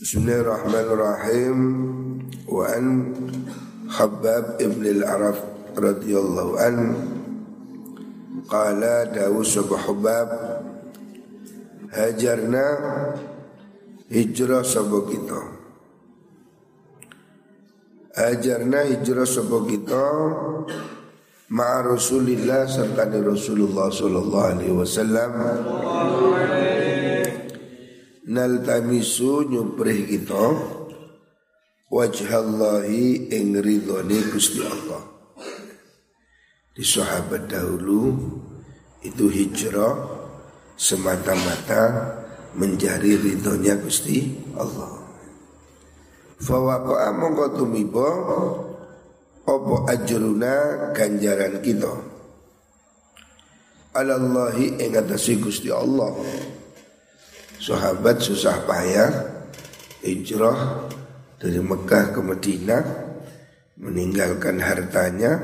Bismillahirrahmanirrahim. Wa an Habab ibn al-Araf radhiyallahu an. Qala dawu sabah Habab Hajarna hijrah sabah kita. Hajarna hijrah sabah kita Ma'a Rasulillah serta Rasulullah sallallahu alaihi wasallam naltamisu nyuprih kita wajhallahi ing ridhone Gusti Allah. Di sahabat dahulu itu hijrah semata-mata mencari ridhonya Gusti Allah. Fawaqa mongko tumiba apa ajruna ganjaran kita. Alallahi ing atase Gusti Allah sahabat susah payah hijrah dari Mekah ke Madinah meninggalkan hartanya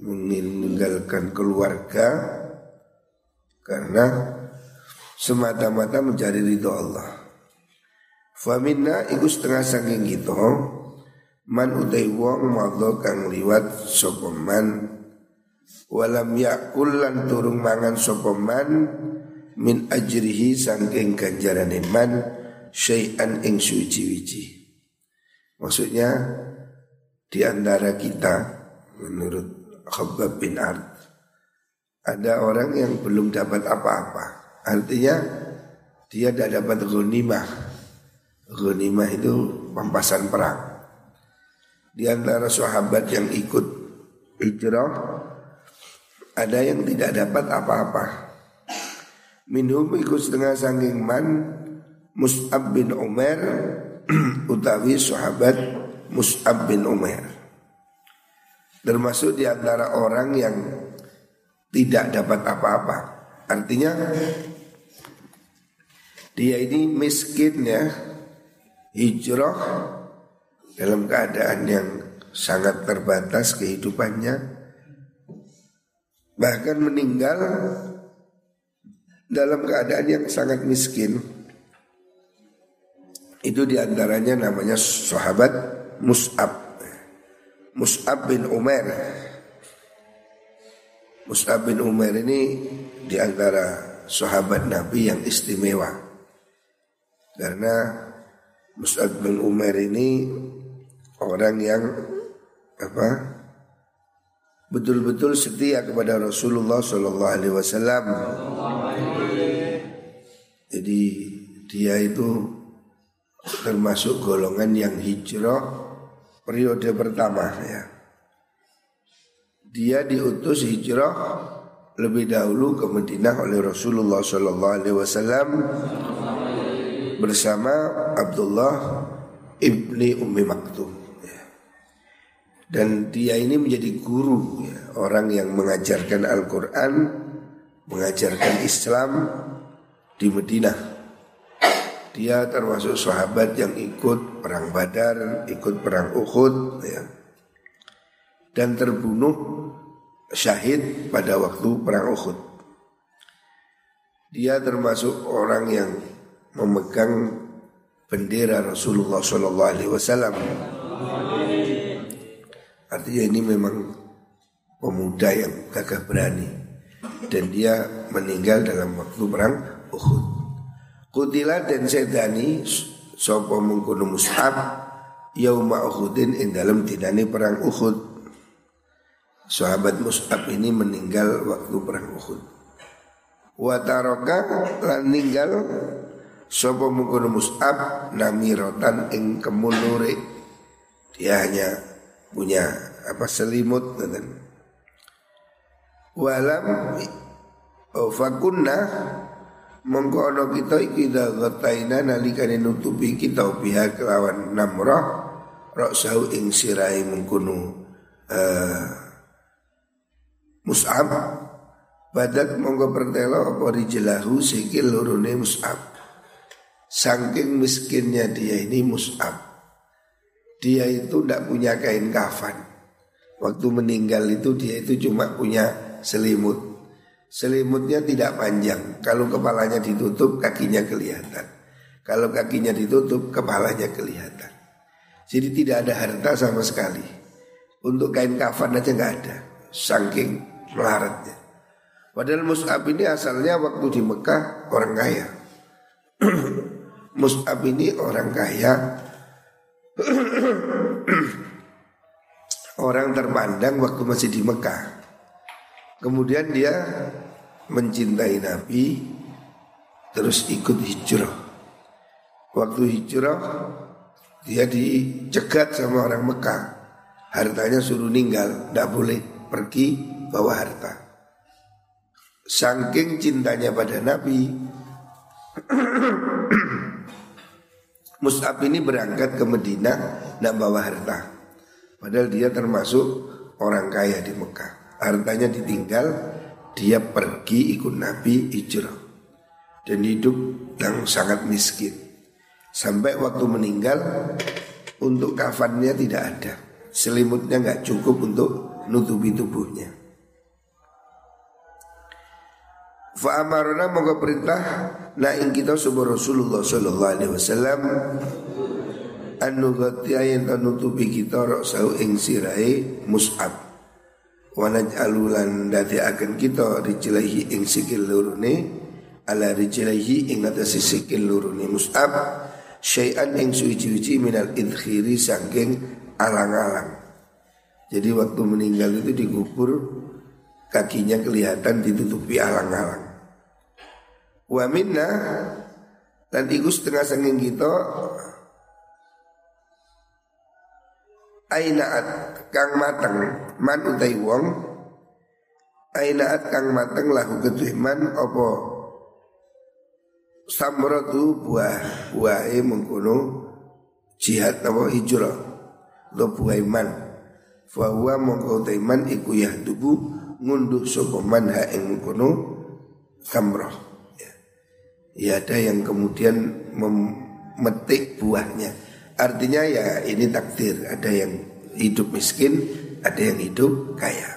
meninggalkan keluarga karena semata-mata mencari ridho Allah. Faminna iku setengah saking gitu man utai wong madha kang liwat sapa man walam yakul lan turung mangan sapa man min ajrihi sangking ganjaran iman syai'an ing suci-wici. Maksudnya di antara kita menurut Khabbab bin Ard ada orang yang belum dapat apa-apa. Artinya dia tidak dapat ghanimah. Ghanimah itu pampasan perang. Di antara sahabat yang ikut hijrah ada yang tidak dapat apa-apa Minhum ikut setengah sangking man Mus'ab bin Umar Utawi sahabat Mus'ab bin Umar. Termasuk di antara orang yang Tidak dapat apa-apa. Artinya Dia ini miskin ya Hijrah Dalam keadaan yang sangat terbatas kehidupannya. Bahkan meninggal dalam keadaan yang sangat miskin. Itu di antaranya namanya sahabat Mus'ab. Mus'ab bin Umar. Mus'ab bin Umar ini di antara sahabat Nabi yang istimewa. Karena Mus'ab bin Umar ini orang yang apa betul-betul setia kepada Rasulullah Shallallahu Alaihi Wasallam. Jadi dia itu termasuk golongan yang hijrah periode pertama ya. Dia diutus hijrah lebih dahulu ke Madinah oleh Rasulullah Shallallahu Alaihi Wasallam bersama Abdullah ibni Ummi Maktum dan dia ini menjadi guru ya, orang yang mengajarkan Al-Quran mengajarkan Islam di Medina dia termasuk sahabat yang ikut perang Badar, ikut perang Uhud ya. dan terbunuh syahid pada waktu perang Uhud. Dia termasuk orang yang memegang bendera Rasulullah Shallallahu Alaihi Wasallam. Artinya ini memang pemuda yang gagah berani dan dia meninggal dalam waktu perang Uhud. Kutila dan sedani sopo mengkono Mus'ab yauma Uhudin in dalam tinani perang Uhud. Sahabat Mus'ab ini meninggal waktu perang Uhud. Wataroka lan ninggal sopo mengkono Mus'ab namirotan ing kemunure. Dia hanya punya apa selimut walam oh, fakunna mongko ana kita iki da gataina nalikane nutupi kita pihak kelawan namrah raksahu ing sirai mengkono uh, Mus'ab Badat monggo pertelo apa rijelahu sikil lurune Mus'ab Saking miskinnya dia ini Mus'ab dia itu tidak punya kain kafan. Waktu meninggal itu dia itu cuma punya selimut. Selimutnya tidak panjang. Kalau kepalanya ditutup kakinya kelihatan. Kalau kakinya ditutup, kepalanya kelihatan. Jadi tidak ada harta sama sekali. Untuk kain kafan aja nggak ada. Saking melaratnya. Padahal Mus'ab ini asalnya waktu di Mekah orang kaya. Mus'ab ini orang kaya. orang terpandang waktu masih di Mekah. Kemudian dia mencintai Nabi terus ikut hijrah. Waktu hijrah dia dicegat sama orang Mekah. Hartanya suruh ninggal, tidak boleh pergi bawa harta. Saking cintanya pada Nabi, Mus'ab ini berangkat ke Medina dan bawa harta. Padahal dia termasuk orang kaya di Mekah. Hartanya ditinggal, dia pergi ikut Nabi hijrah dan hidup yang sangat miskin. Sampai waktu meninggal untuk kafannya tidak ada. Selimutnya nggak cukup untuk nutupi tubuhnya. Fa amarna monggo perintah na ing kita subur Rasulullah sallallahu alaihi wasallam anu gati ayen nutupi kita raksau ing sirai Mus'ab wa naj'alulan dadi akan kita rijlaihi ing sikil lurune ala rijlaihi ing atas sikil lurune. Mus'ab syai'an ing suci-suci minal idkhiri saking alang-alang. Jadi waktu meninggal itu dikubur kakinya kelihatan ditutupi alang-alang. Wa minna dan iku setengah saking kita ainaat kang mateng man utai wong. Ainaat kang mateng lahu kedue man apa samratu buah buahe mengkono jihad napa hijrah. Do buah iman fa huwa mongko iman iku yahdubu ngunduh sapa man ha ing mengkono samrah. Ya. ya ada yang kemudian memetik buahnya Artinya ya ini takdir. Ada yang hidup miskin Ada yang hidup kaya.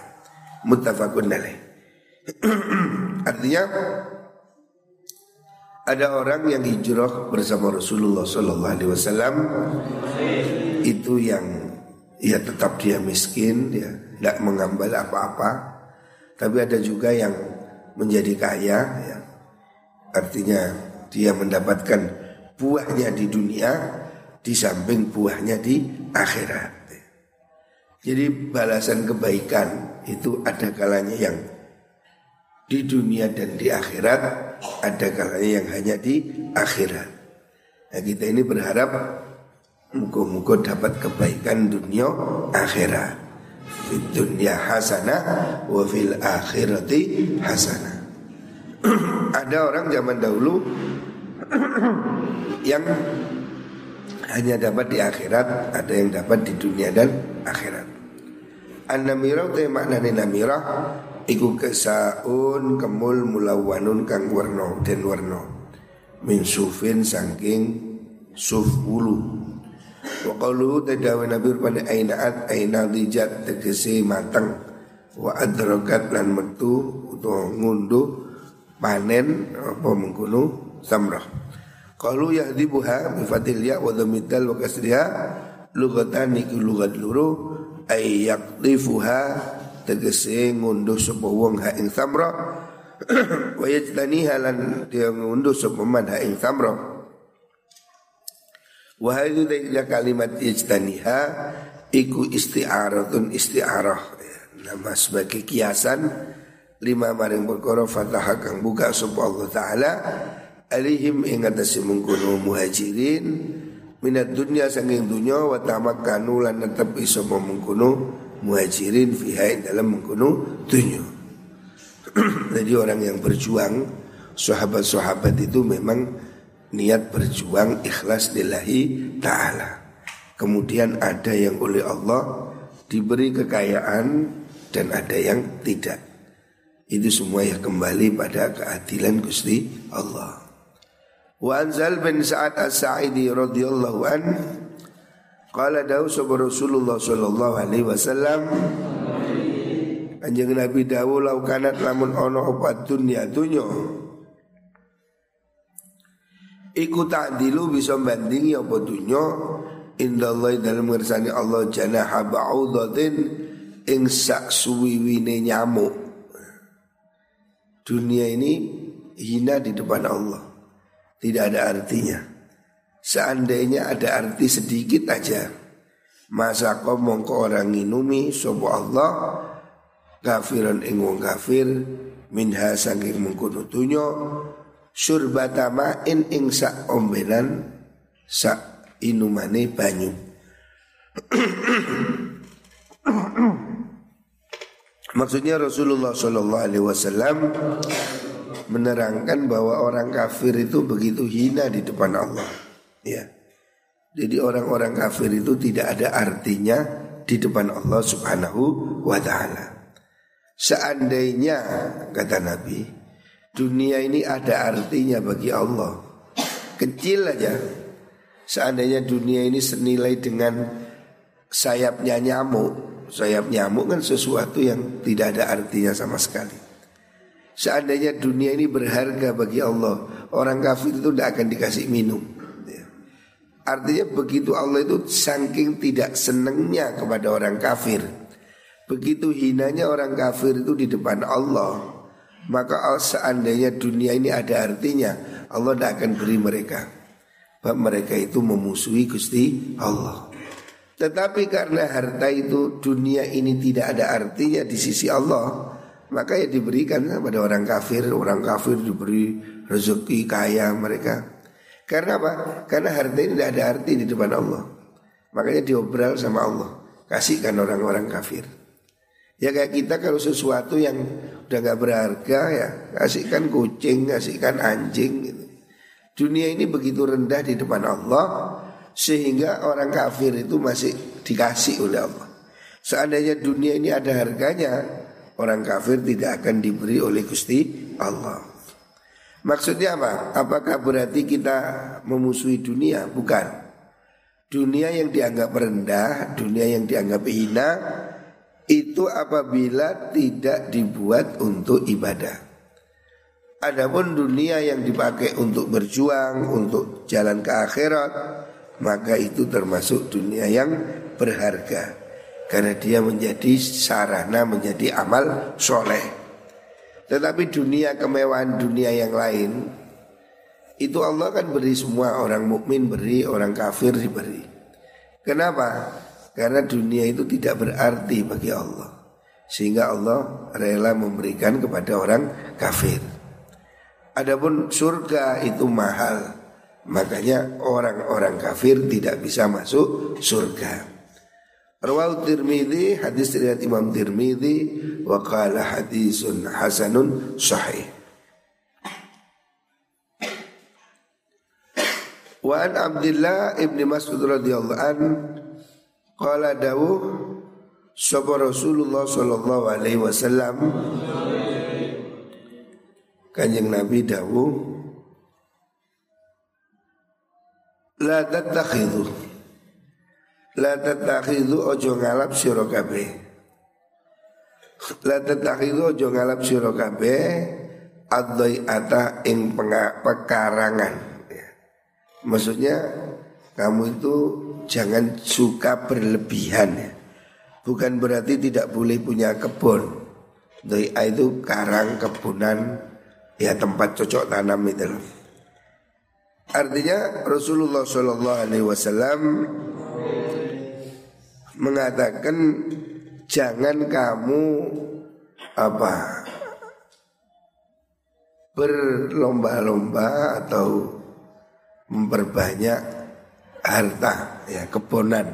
Muttafaqun alaih. Artinya ada orang yang hijrah bersama Rasulullah Sallallahu Alaihi Wasallam itu yang ya tetap dia miskin, dia tidak mengambil apa-apa, tapi ada juga yang menjadi kaya, ya. artinya dia mendapatkan buahnya di dunia, di samping buahnya di akhirat. Jadi balasan kebaikan itu ada kalanya yang di dunia dan di akhirat, ada kalanya yang hanya di akhirat. Nah kita ini berharap muka-muka dapat kebaikan dunia akhirat. Di dunia hasanah wa fil akhirati hasanah. ada orang zaman dahulu yang hanya dapat di akhirat, ada yang dapat di dunia dan akhirat. An-namirah te maknane namirah iku kesaun kemul mulawanun kang warno den warno min sufin saking suf ulu wa qaluhu tadawa nabi pada ainaat aina dijat tegese matang wa adrakat lan metu utawa ngunduh panen apa mengkono samrah Qalu yahdibuha bi fatil ya wa dhammid wa kasriha lugatan iki lugat luru ay yaqdifuha tegese ngunduh sapa wong ha ing samra wa yajtaniha lan dia ngunduh sapa man ha ing samra wa hadhihi dayla kalimat yajtaniha iku isti'aratun isti'arah. Nama sebagai kiasan lima maring perkara fatah kang buka sapa Allah taala alihim ing atase mengkono muhajirin minat dunia sanging dunya wa tamakkanu lan netep iso mengkono muhajirin fiha dalam mengkono dunya. Jadi orang yang berjuang sahabat-sahabat itu memang niat berjuang ikhlas lillahi taala. Kemudian ada yang oleh Allah diberi kekayaan dan ada yang tidak. Itu semua yang kembali pada keadilan Gusti Allah. Wa anzal bin Sa'ad as-Sa'idi radhiyallahu an Qala dawu sahabat Rasulullah sallallahu alaihi wasallam Anjing Nabi dawu laukanat lamun ono opat dunya. Dunyo Iku ta'dilu bisa bandingi apa dunya Indallahi dalam ngersani Allah janaha ba'udatin Ing sak suwiwine nyamuk. Dunia ini hina di depan Allah Tidak ada artinya. Seandainya ada arti sedikit aja. Masa kau mongko orang inumi Sopo Allah Kafiran ing kafir Minha sangking mengkudu dunyo Surbatama in ing sak ombenan Sak inumane banyu. Maksudnya Rasulullah Shallallahu Alaihi Wasallam menerangkan bahwa orang kafir itu begitu hina di depan Allah. Ya, jadi orang-orang kafir itu tidak ada artinya di depan Allah Subhanahu wa Ta'ala. Seandainya kata Nabi, dunia ini ada artinya bagi Allah, kecil aja. Seandainya dunia ini senilai dengan sayapnya nyamuk, sayap nyamuk kan sesuatu yang tidak ada artinya sama sekali. Seandainya dunia ini berharga bagi Allah, orang kafir itu tidak akan dikasih minum. Ya. Artinya begitu Allah itu saking tidak senangnya kepada orang kafir, begitu hinanya orang kafir itu di depan Allah, maka seandainya dunia ini ada artinya, Allah tidak akan beri mereka. Sebab mereka itu memusuhi Gusti Allah. Tetapi karena harta itu dunia ini tidak ada artinya di sisi Allah Maka ya diberikan kepada orang kafir Orang kafir diberi rezeki kaya mereka Karena apa? Karena harta ini tidak ada arti di depan Allah Makanya diobral sama Allah Kasihkan orang-orang kafir Ya kayak kita kalau sesuatu yang udah gak berharga ya Kasihkan kucing, kasihkan anjing gitu. Dunia ini begitu rendah di depan Allah sehingga orang kafir itu masih dikasih oleh Allah. Seandainya dunia ini ada harganya, orang kafir tidak akan diberi oleh Gusti Allah. Maksudnya apa? Apakah berarti kita memusuhi dunia? Bukan. Dunia yang dianggap rendah, dunia yang dianggap hina, itu apabila tidak dibuat untuk ibadah. Adapun dunia yang dipakai untuk berjuang, untuk jalan ke akhirat, maka itu termasuk dunia yang berharga karena dia menjadi sarana menjadi amal soleh. Tetapi dunia kemewahan dunia yang lain itu Allah kan beri semua orang mukmin beri orang kafir diberi. Kenapa? Karena dunia itu tidak berarti bagi Allah sehingga Allah rela memberikan kepada orang kafir. Adapun surga itu mahal Makanya orang-orang kafir tidak bisa masuk surga. Rawal Tirmidzi hadis riwayat Imam Tirmidzi wa qala hadisun hasanun sahih. Wa an Abdullah ibni Mas'ud radhiyallahu an qala dawuh sapa Rasulullah sallallahu alaihi wasallam Kanjeng Nabi dawuh La tattakhidhu La tattakhidhu ojo ngalap sira kabeh La tattakhidhu ojo ngalap sira kabeh ata ing pekarangan ya. Maksudnya kamu itu jangan suka berlebihan ya. Bukan berarti tidak boleh punya kebun Doa itu karang kebunan Ya tempat cocok tanam itu Artinya Rasulullah Shallallahu Alaihi Wasallam mengatakan jangan kamu apa berlomba-lomba atau memperbanyak harta ya kebonan.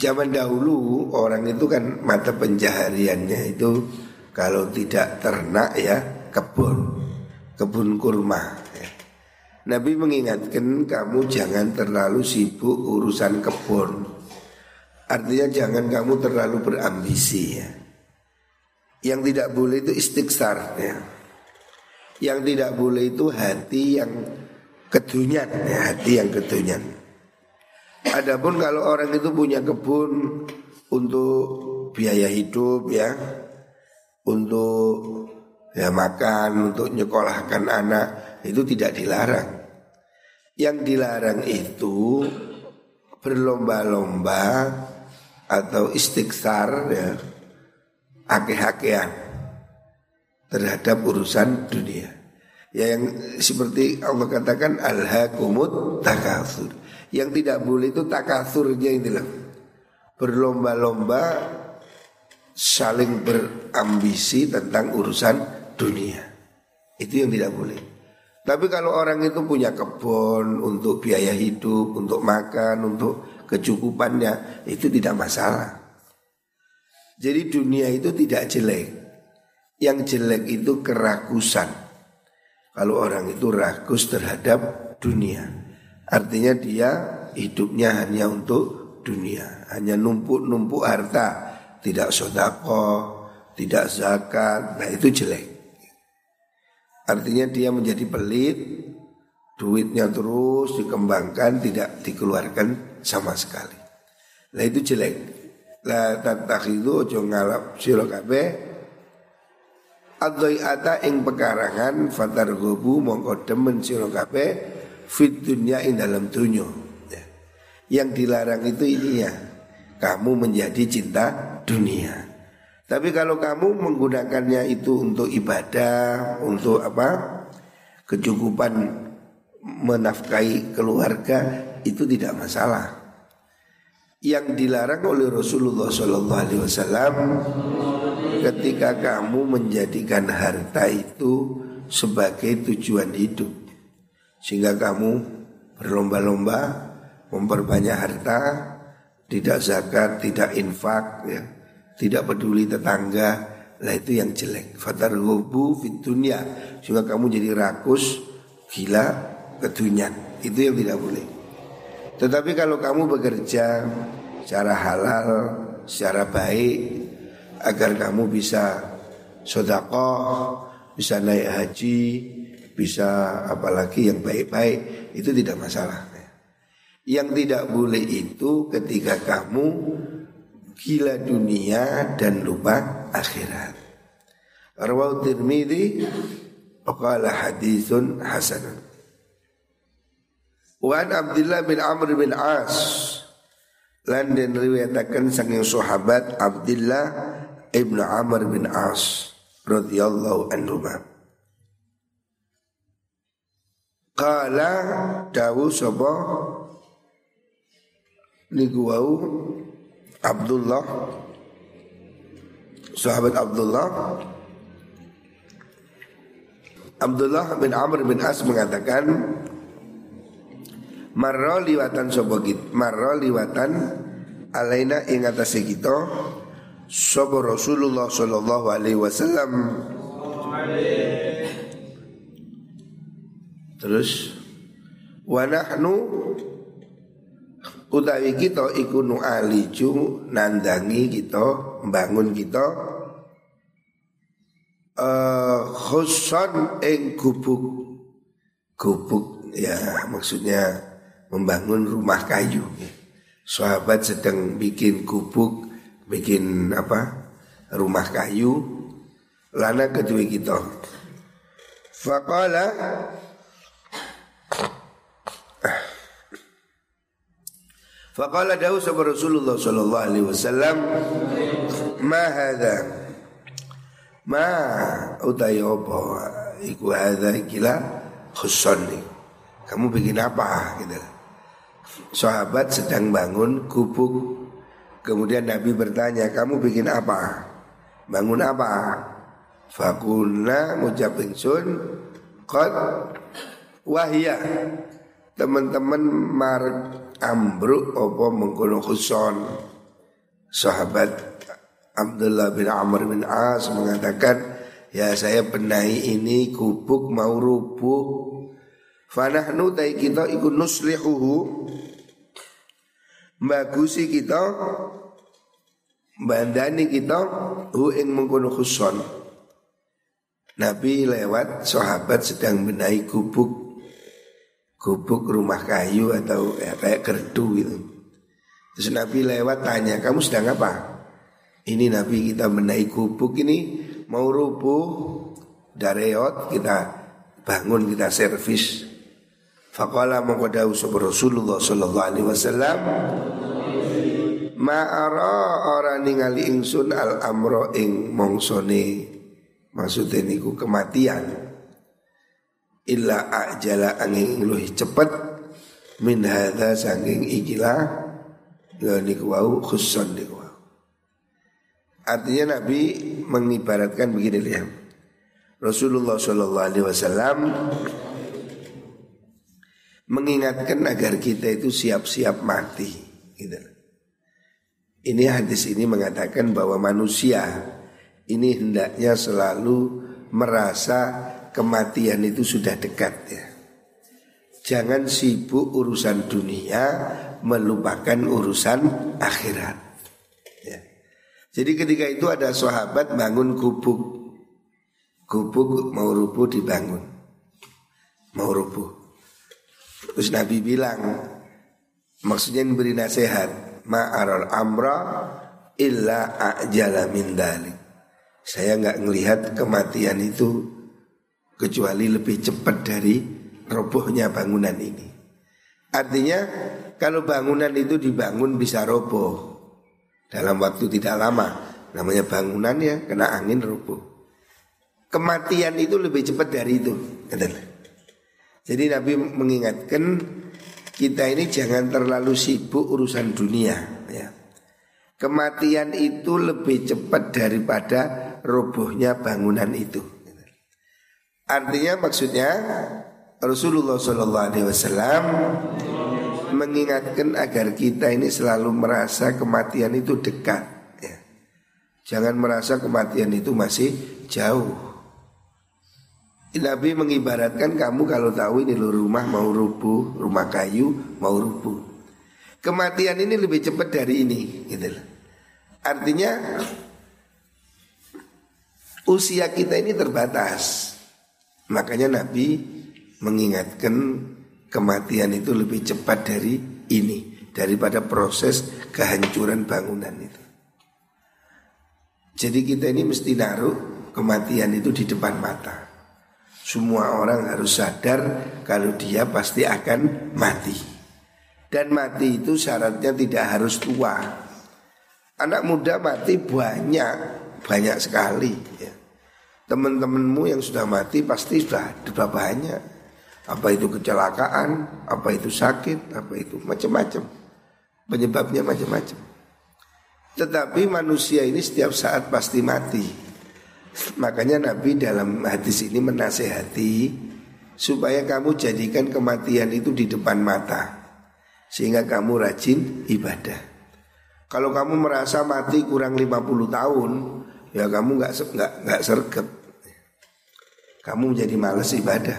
Zaman dahulu orang itu kan mata pencahariannya itu kalau tidak ternak ya kebun, kebun kurma. Nabi mengingatkan kamu jangan terlalu sibuk urusan kebun. Artinya jangan kamu terlalu berambisi ya. Yang tidak boleh itu istiqsar ya. Yang tidak boleh itu hati yang kedunyan ya, hati yang kedunyan. Adapun kalau orang itu punya kebun untuk biaya hidup ya, untuk ya makan, untuk nyekolahkan anak, itu tidak dilarang. Yang dilarang itu berlomba-lomba atau istighfar ya ake-akean terhadap urusan dunia. Ya yang seperti Allah katakan al-hakumut takatsur. Yang tidak boleh itu takatsurnya inilah. Berlomba-lomba saling berambisi tentang urusan dunia. Itu yang tidak boleh. Tapi kalau orang itu punya kebun untuk biaya hidup, untuk makan, untuk kecukupannya, itu tidak masalah. Jadi dunia itu tidak jelek. Yang jelek itu kerakusan. Kalau orang itu rakus terhadap dunia. Artinya dia hidupnya hanya untuk dunia. Hanya numpuk-numpuk harta. Tidak sodako, tidak zakat. Nah itu jelek. Artinya dia menjadi pelit. Duitnya terus dikembangkan, tidak dikeluarkan sama sekali. Nah itu jelek. La tatakhidu ojo ngalap sira kabeh ata ing pekarangan fatar gobu mongko demen sira kabeh fit dunya ing dalam dunya. Ya. Yang dilarang itu ini ya, kamu menjadi cinta dunia. Tapi kalau kamu menggunakannya itu untuk ibadah, untuk apa? Kecukupan menafkahi keluarga itu tidak masalah. Yang dilarang oleh Rasulullah Shallallahu Alaihi Wasallam ketika kamu menjadikan harta itu sebagai tujuan hidup, sehingga kamu berlomba-lomba memperbanyak harta, tidak zakat, tidak infak, ya, tidak peduli tetangga, lah itu yang jelek. Fatar gobu fit dunia, sehingga kamu jadi rakus, gila, kedunian. Itu yang tidak boleh. Tetapi kalau kamu bekerja secara halal, secara baik, agar kamu bisa sodakoh, bisa naik haji, bisa apalagi yang baik-baik, itu tidak masalah. Yang tidak boleh itu ketika kamu gila dunia dan lupa akhirat. Rawahu Tirmidzi qala haditsun hasanun. Wan Abdullah bin Amr bin As. Lan dan riwayatakan saking sahabat Abdullah ibn Amr bin As radhiyallahu anhu Kala dawu sapa? Niku wau Abdullah. Sahabat Abdullah. Abdullah bin Amr bin As mengatakan Marro liwatan sopo kit Marro liwatan Alaina ing atase kita Sopo Rasulullah Sallallahu alaihi wasallam. Terus Wanahnu Utawi kita iku nu aliju Nandangi kita Bangun kita uh, Khuson ing gubuk Gubuk Ya maksudnya membangun rumah kayu. Sahabat sedang bikin gubuk, bikin apa? rumah kayu. Lana kedua kita. Faqala Faqala dahu sahabat Rasulullah sallallahu alaihi wasallam ma hadha ma utai apa iku hadha kila khusun kamu bikin apa gitu Sahabat sedang bangun gubuk. Kemudian Nabi bertanya Kamu bikin apa? Bangun apa? Fakulna ngucap ingsun Qad wahya Teman-teman mar ambruk Apa mengkono khuson. Sahabat Abdullah bin Amr bin As mengatakan Ya saya benahi ini gubuk mau rubuh Fanahnu tai kita nuslihuhu Bagusi kita Bandani kita Hu ing mengkono khuson. Nabi lewat sahabat sedang benahi gubuk. Gubuk rumah kayu atau ya, kayak gerdu gitu. Terus Nabi lewat tanya kamu sedang apa? Ini Nabi kita benahi gubuk ini Mau rubuh Dareot kita bangun kita servis Faqala mongko dawuh Rasulullah sallallahu alaihi wasallam Ma'ara ora ningali ingsun al amro ing mongsone maksudnya niku kematian. Illa ajala angin luhi cepet min hadza sanging ikilah ya niku wau khusson niku wau. Artinya Nabi mengibaratkan begini lihat Rasulullah Shallallahu Alaihi Wasallam mengingatkan agar kita itu siap-siap mati gitu. Ini hadis ini mengatakan bahwa manusia ini hendaknya selalu merasa kematian itu sudah dekat ya. Jangan sibuk urusan dunia melupakan urusan akhirat. Ya. Jadi ketika itu ada sahabat bangun gubuk, gubuk mau rubuh dibangun, mau rubuh. Terus Nabi bilang, maksudnya beri nasihat, ma'aral amra illa ajala min dalik. Saya nggak ngelihat kematian itu kecuali lebih cepat dari robohnya bangunan ini. Artinya kalau bangunan itu dibangun bisa roboh dalam waktu tidak lama. Namanya bangunan ya kena angin roboh. Kematian itu lebih cepat dari itu. Jadi Nabi mengingatkan kita ini jangan terlalu sibuk urusan dunia ya. Kematian itu lebih cepat daripada robohnya bangunan itu. Artinya maksudnya Rasulullah Shallallahu Alaihi Wasallam mengingatkan agar kita ini selalu merasa kematian itu dekat. Ya. Jangan merasa kematian itu masih jauh. Nabi mengibaratkan kamu kalau tahu ini lo rumah mau rubuh, rumah kayu mau rubuh. Kematian ini lebih cepat dari ini, gitu Artinya usia kita ini terbatas. Makanya Nabi mengingatkan kematian itu lebih cepat dari ini daripada proses kehancuran bangunan itu. Jadi kita ini mesti naruh kematian itu di depan mata. Semua orang harus sadar kalau dia pasti akan mati. Dan mati itu syaratnya tidak harus tua. Anak muda mati banyak, banyak sekali. Ya. Teman-temanmu yang sudah mati pasti sudah, sudah banyak. Apa itu kecelakaan, apa itu sakit, apa itu macam-macam. Penyebabnya macam-macam. Tetapi manusia ini setiap saat pasti mati. Makanya Nabi dalam hadis ini menasehati supaya kamu jadikan kematian itu di depan mata sehingga kamu rajin ibadah. Kalau kamu merasa mati kurang 50 tahun, ya kamu nggak nggak nggak sergap. Kamu menjadi malas ibadah.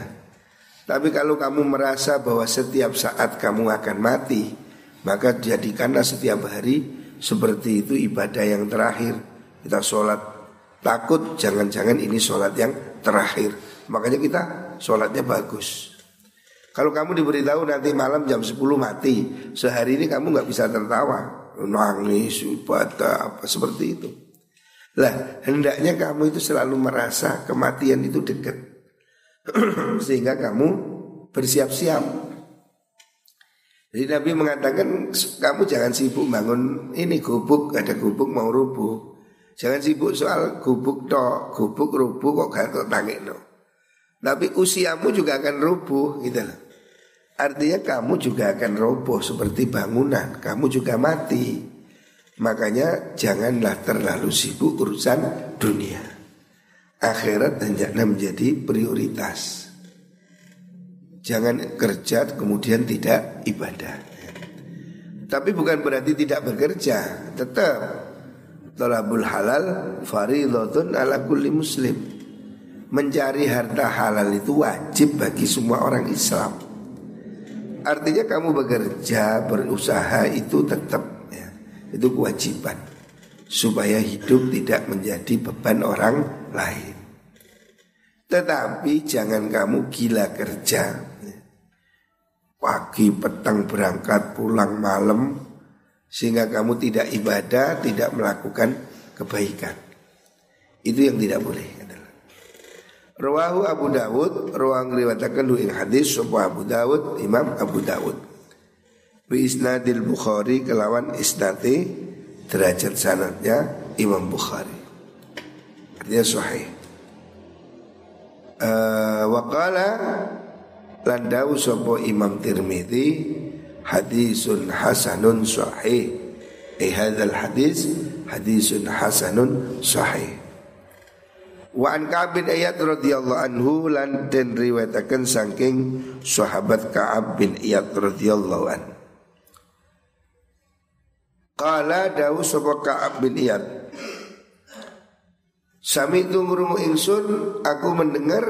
Tapi kalau kamu merasa bahwa setiap saat kamu akan mati, maka jadikanlah setiap hari seperti itu ibadah yang terakhir. Kita sholat Takut jangan-jangan ini sholat yang terakhir. Makanya kita sholatnya bagus. Kalau kamu diberitahu nanti malam jam 10 mati Sehari ini kamu nggak bisa tertawa. Nangis, ibadah, apa seperti itu. Lah hendaknya kamu itu selalu merasa kematian itu dekat. Sehingga kamu bersiap-siap. Jadi Nabi mengatakan kamu jangan sibuk bangun ini gubuk ada gubuk mau rubuh Jangan sibuk soal gubuk tok, gubuk rubuh kok gak tangik no. Tapi usiamu juga akan rubuh gitu loh. Artinya kamu juga akan roboh seperti bangunan, kamu juga mati. Makanya janganlah terlalu sibuk urusan dunia. Akhirat hendaknya menjadi prioritas. Jangan kerja kemudian tidak ibadah. Tapi bukan berarti tidak bekerja, tetap Talabul halal faridatun ala kulli muslim. Mencari harta halal itu wajib bagi semua orang Islam. Artinya kamu bekerja, berusaha itu tetap ya, Itu kewajiban. Supaya hidup tidak menjadi beban orang lain. Tetapi jangan kamu gila kerja ya. Pagi petang berangkat pulang malam sehingga kamu tidak ibadah, tidak melakukan kebaikan. Itu yang tidak boleh. Rawahu Abu Dawud Rawang riwayatakan ing hadis Sopo Abu Dawud Imam Abu Dawud Bi isnadil Bukhari Kelawan isnati Derajat sanatnya Imam Bukhari Artinya sahih uh, Waqala Landau Sopo Imam Tirmidhi Hadisun Hasanun Sahih Eh hadal hadis Hadisun Hasanun Sahih Wa an Ka'ab bin Iyad radhiyallahu anhu lan den riwayataken saking sahabat Ka'ab bin Iyad radhiyallahu an. Qala dawu sapa Ka'ab bin Iyad. Sami itu ngurungu ingsun aku mendengar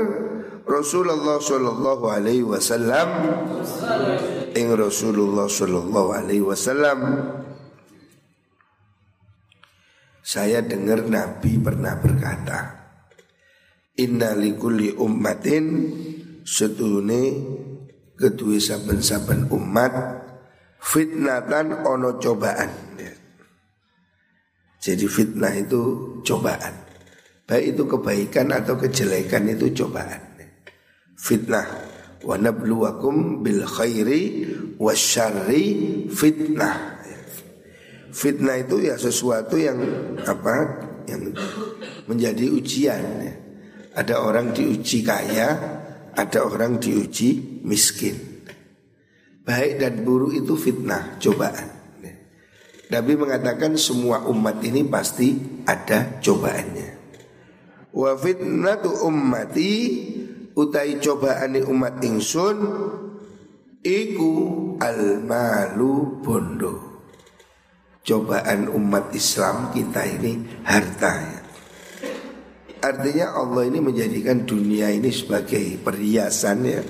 Rasulullah sallallahu alaihi wasallam ing Rasulullah sallallahu alaihi wasallam saya dengar Nabi pernah berkata Inna likulli ummatin setune kedua saben-saben umat fitnatan ono cobaan. Jadi fitnah itu cobaan. Baik itu kebaikan atau kejelekan itu cobaan. Fitnah wa nabluwakum bil khairi wasyarri fitnah. Fitnah itu ya sesuatu yang apa? Yang menjadi ujian. Ada orang diuji kaya, ada orang diuji miskin. Baik dan buruk itu fitnah, cobaan. Nabi mengatakan semua umat ini pasti ada cobaannya. Wa fitnatu ummati utai cobaan umat ingsun iku al malu bondo. Cobaan umat Islam kita ini harta ya. Artinya Allah ini menjadikan dunia ini sebagai perhiasan ya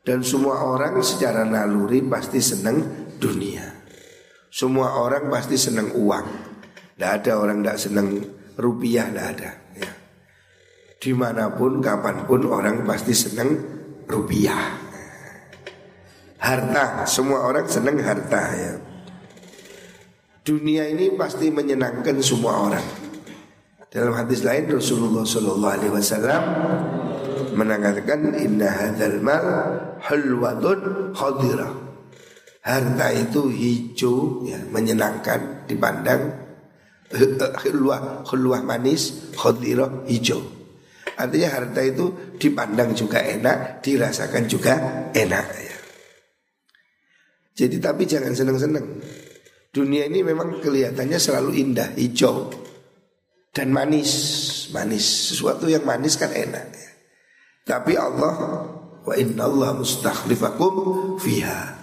Dan semua orang secara naluri pasti senang dunia Semua orang pasti senang uang Tidak ada orang tidak senang rupiah, tidak ada. Di mana pun, kapan pun orang pasti senang rupiah Harta, semua orang senang harta ya Dunia ini pasti menyenangkan semua orang dalam hadis lain Rasulullah Shallallahu Alaihi Wasallam Inna hadal mal halwadun khadira. Harta itu hijau ya, menyenangkan dipandang khulwah khulwah manis khadira hijau. Artinya harta itu dipandang juga enak, dirasakan juga enak ya. Jadi tapi jangan senang-senang. Dunia ini memang kelihatannya selalu indah, hijau dan manis, manis sesuatu yang manis kan enak ya. Tapi Allah wa inna Allah mustakhlifakum fiha.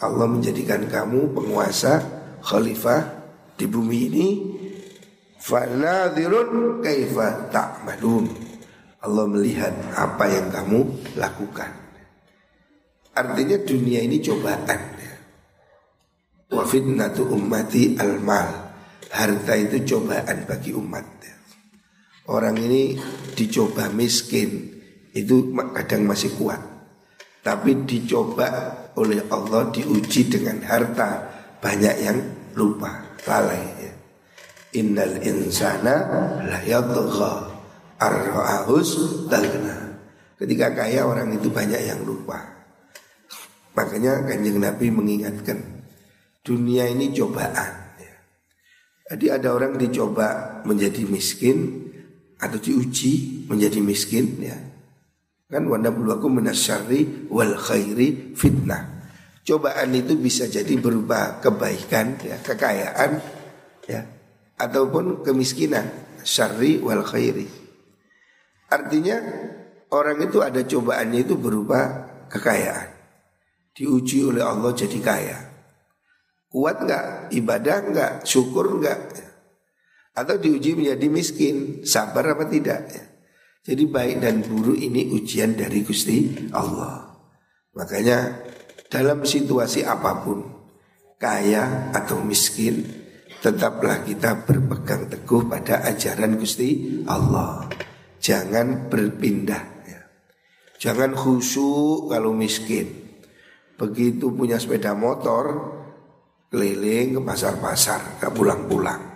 Allah menjadikan kamu penguasa khalifah di bumi ini fanadhirun kaifa ta'malun. Allah melihat apa yang kamu lakukan. Artinya dunia ini cobaan. Wa fitnatu ummati al-mal harta itu cobaan bagi umat. Orang ini dicoba miskin itu kadang masih kuat. Tapi dicoba oleh Allah diuji dengan harta banyak yang lupa lalai. Ya. Innal insana Ketika kaya orang itu banyak yang lupa. Makanya kanjeng Nabi mengingatkan dunia ini cobaan. Jadi ada orang dicoba menjadi miskin atau diuji menjadi miskin ya. Kan wanda buluaku menasyari wal khairi fitnah. Cobaan itu bisa jadi berupa kebaikan ya, kekayaan ya ataupun kemiskinan, syarri wal khairi. Artinya orang itu ada cobaannya itu berupa kekayaan. Diuji oleh Allah jadi kaya. Kuat nggak? Ibadah nggak? Syukur nggak? Atau diuji menjadi miskin, sabar apa tidak? Jadi baik dan buruk ini ujian dari Gusti Allah. Makanya dalam situasi apa pun, kaya atau miskin, tetaplah kita berpegang teguh pada ajaran Gusti Allah. Jangan berpindah. Ya. Jangan khusyuk kalau miskin. Begitu punya sepeda motor, keliling ke pasar-pasar, gak pulang-pulang.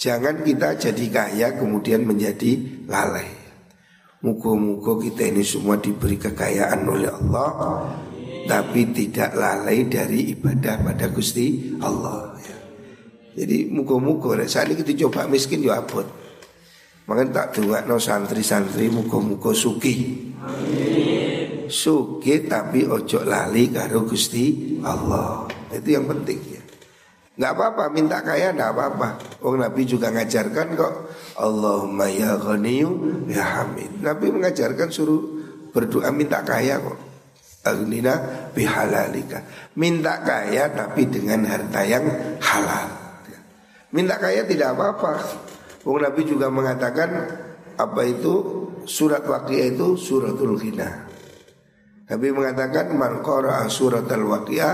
Jangan kita jadi kaya kemudian menjadi lalai. Muka-muka kita ini semua diberi kekayaan oleh Allah Tapi tidak lalai dari ibadah pada Gusti Allah ya. Jadi muka-muka saat ini kita coba miskin ya abot Makanya tak dengar no santri-santri muka-muka suki Suki tapi ojo lali karo Gusti Allah. Itu yang penting ya. Nggak apa-apa minta kaya nggak apa-apa. Oh Nabi juga ngajarkan kok Allahumma ya ghaniyu ya hamid. Nabi mengajarkan suruh berdoa minta kaya kok. Agnina bihalalika Minta kaya tapi dengan harta yang halal. Minta kaya tidak apa-apa Oh Nabi juga mengatakan Apa itu surat waqiah itu suratul ghina Nabi mengatakan Man qara'a surat al-waqiah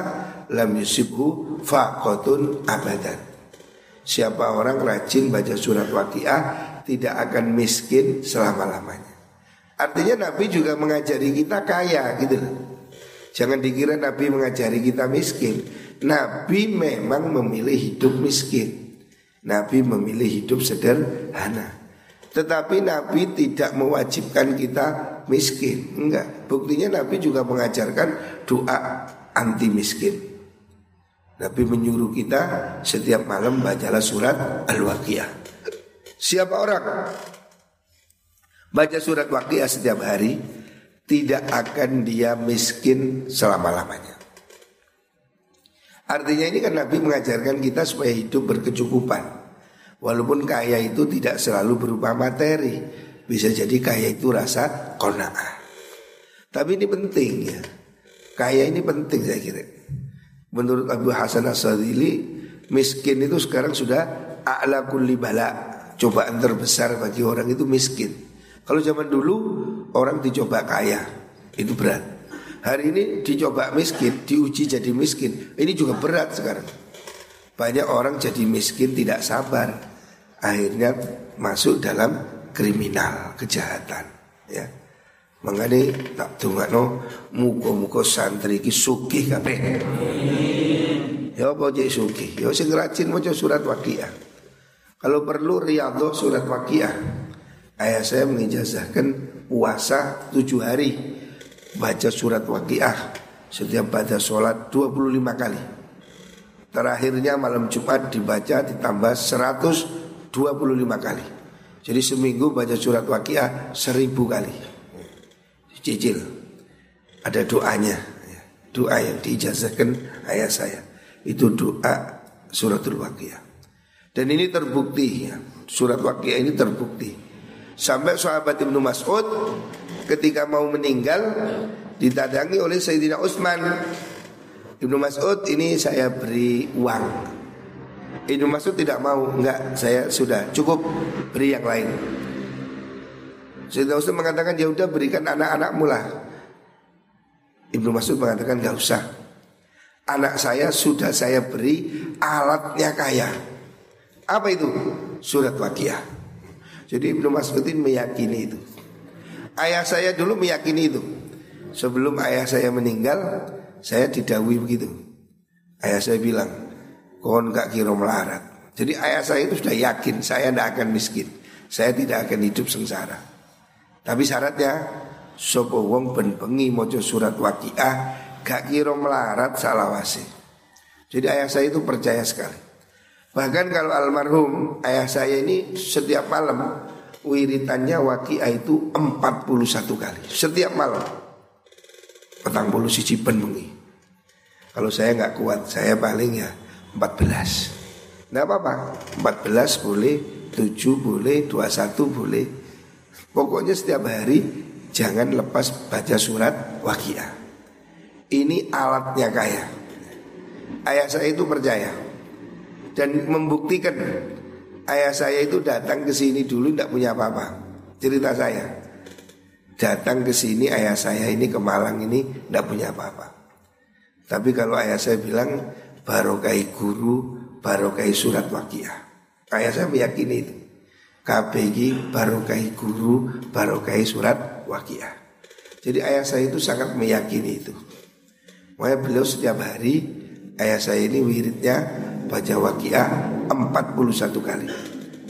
lam yusibhu faqatun abadan. Siapa orang rajin baca surat Waqiah tidak akan miskin selama-lamanya. Artinya Nabi juga mengajari kita kaya gitu. Jangan dikira Nabi mengajari kita miskin. Nabi memang memilih hidup miskin. Nabi memilih hidup sederhana. Tetapi Nabi tidak mewajibkan kita miskin. Enggak. Buktinya Nabi juga mengajarkan doa anti miskin. Nabi menyuruh kita setiap malam bacalah surat Al-Waqiah. Siapa orang baca surat Waqiah setiap hari tidak akan dia miskin selama-lamanya. Artinya ini kan Nabi mengajarkan kita supaya hidup berkecukupan. Walaupun kaya itu tidak selalu berupa materi, bisa jadi kaya itu rasa kona'ah. Tapi ini penting ya. Kaya ini penting saya kira. Menurut Abu Hasan As-Sadili Miskin itu sekarang sudah A'la kulli bala Cobaan terbesar bagi orang itu miskin Kalau zaman dulu Orang dicoba kaya Itu berat Hari ini dicoba miskin Diuji jadi miskin Ini juga berat sekarang Banyak orang jadi miskin tidak sabar Akhirnya masuk dalam kriminal Kejahatan Ya Mengani tak no muka-muka santri ki sugih kabeh. Ya apa cek sugih? Ya sing rajin surat Waqiah. Kalau perlu riyadhah surat Waqiah. Ayah saya mengijazahkan puasa tujuh hari baca surat Waqiah setiap pada sholat 25 kali. Terakhirnya malam Jumat dibaca ditambah 125 kali. Jadi seminggu baca surat Waqiah seribu kali. Cicil. Ada doanya. Doa yang diijazahkan ayah saya. Itu doa suratul waqiah. Dan ini terbukti ya. Surat waqiah ini terbukti sampai sahabat Ibnu Mas'ud ketika mau meninggal ditadangi oleh Sayyidina Utsman Ibnu Mas'ud ini saya beri uang Ibnu Mas'ud tidak mau enggak saya sudah cukup beri yang lain Sayyidina Mas'ud mengatakan ya udah berikan anak-anakmu lah. Ibnu Mas'ud mengatakan gak usah. Anak saya sudah saya beri alatnya kaya. Apa itu? Surat Waqiah. Jadi Ibnu Mas'ud ini meyakini itu. Ayah saya dulu meyakini itu. Sebelum ayah saya meninggal, saya didawi begitu. Ayah saya bilang, kon gak kira melarat. Jadi ayah saya itu sudah yakin saya tidak akan miskin. Saya tidak akan hidup sengsara. Tapi syaratnya Sopo wong ben bengi mojo surat waqiah Gak kira melarat salawase Jadi ayah saya itu percaya sekali Bahkan kalau almarhum ayah saya ini setiap malam Wiritannya waqiah itu 41 kali. Setiap malam. Petang puluh siji bengi. Kalau saya nggak kuat Saya paling ya 14 Nggak apa-apa. 14 boleh 7 boleh 21 boleh. Pokoknya setiap hari jangan lepas baca surat waqiah. Ini alatnya kaya. Ayah saya itu percaya dan membuktikan ayah saya itu datang ke sini dulu tidak punya apa-apa. Cerita saya datang ke sini ayah saya ini ke Malang ini tidak punya apa-apa. Tapi kalau ayah saya bilang barokai guru, barokai surat waqiah. Ayah saya meyakini itu. KPG barokai guru, barokai surat wakiah. Jadi ayah saya itu sangat meyakini itu. Makanya beliau setiap hari ayah saya ini wiridnya baca wakiah 41 kali.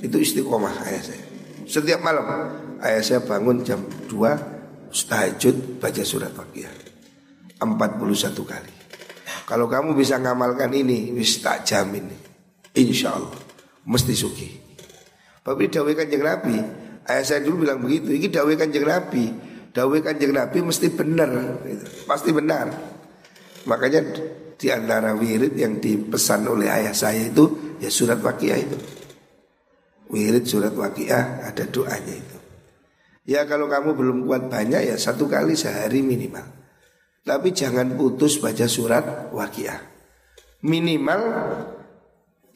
Itu istiqomah ayah saya. Setiap malam ayah saya bangun jam 2 tahajud baca surat Waqiah 41 kali. Kalau kamu bisa ngamalkan ini, wis tak jamin. Insya Allah mesti suki. Tapi dawe kanjeng Nabi, ayah saya dulu bilang begitu. Ini dawe kanjeng Nabi, dawe kanjeng Nabi mesti benar, pasti benar. Makanya di antara wirid yang dipesan oleh ayah saya itu ya surat waqiah itu. Wirid surat waqiah ada doanya itu. Ya kalau kamu belum kuat banyak ya satu kali sehari minimal. Tapi jangan putus baca surat waqiah. Minimal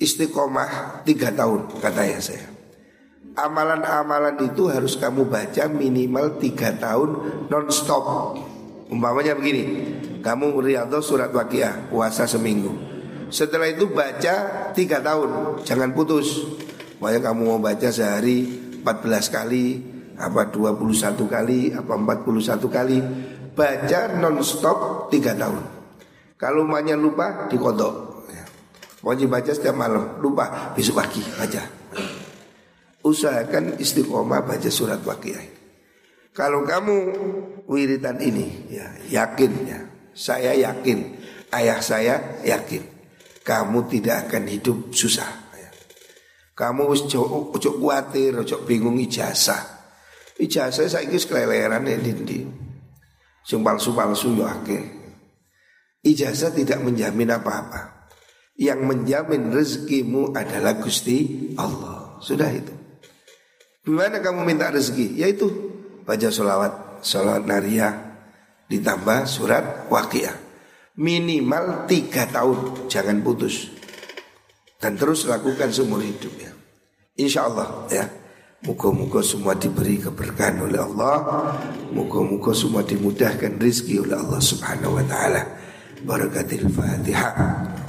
istiqomah tiga tahun kata ya saya. Amalan-amalan itu harus kamu baca minimal tiga tahun non stop. Umpamanya begini, kamu riyadhah surat waqiah puasa seminggu. Setelah itu baca tiga tahun, jangan putus. Pokoknya kamu mau baca sehari 14 kali, apa 21 kali, apa 41 kali, baca non-stop tiga tahun. Kalau emaknya lupa dikodok. Ya. Wajib baca setiap malam, lupa besok pagi baca. Usahakan istiqomah baca surat waqiah. Kalau kamu wiridan ini, ya yakin ya, saya yakin, ayah saya yakin, kamu tidak akan hidup susah. Kamu ojo khawatir, ojo bingung ijazah. Ijazah saya ini keleleran ya dindi. Sing palsu-palsu akeh. Ijazah tidak menjamin apa-apa. Yang menjamin rezekimu adalah Gusti Allah. Sudah itu. Gimana kamu minta rezeki? Yaitu baca sholawat, sholawat nariyah ditambah surat waqiah. Minimal tiga tahun, jangan putus. Dan terus lakukan seumur hidup ya. Insya Allah ya. Muka-muka semua diberi keberkahan oleh Allah Muka-muka semua dimudahkan rizki oleh Allah subhanahu wa ta'ala Barakatil Fatihah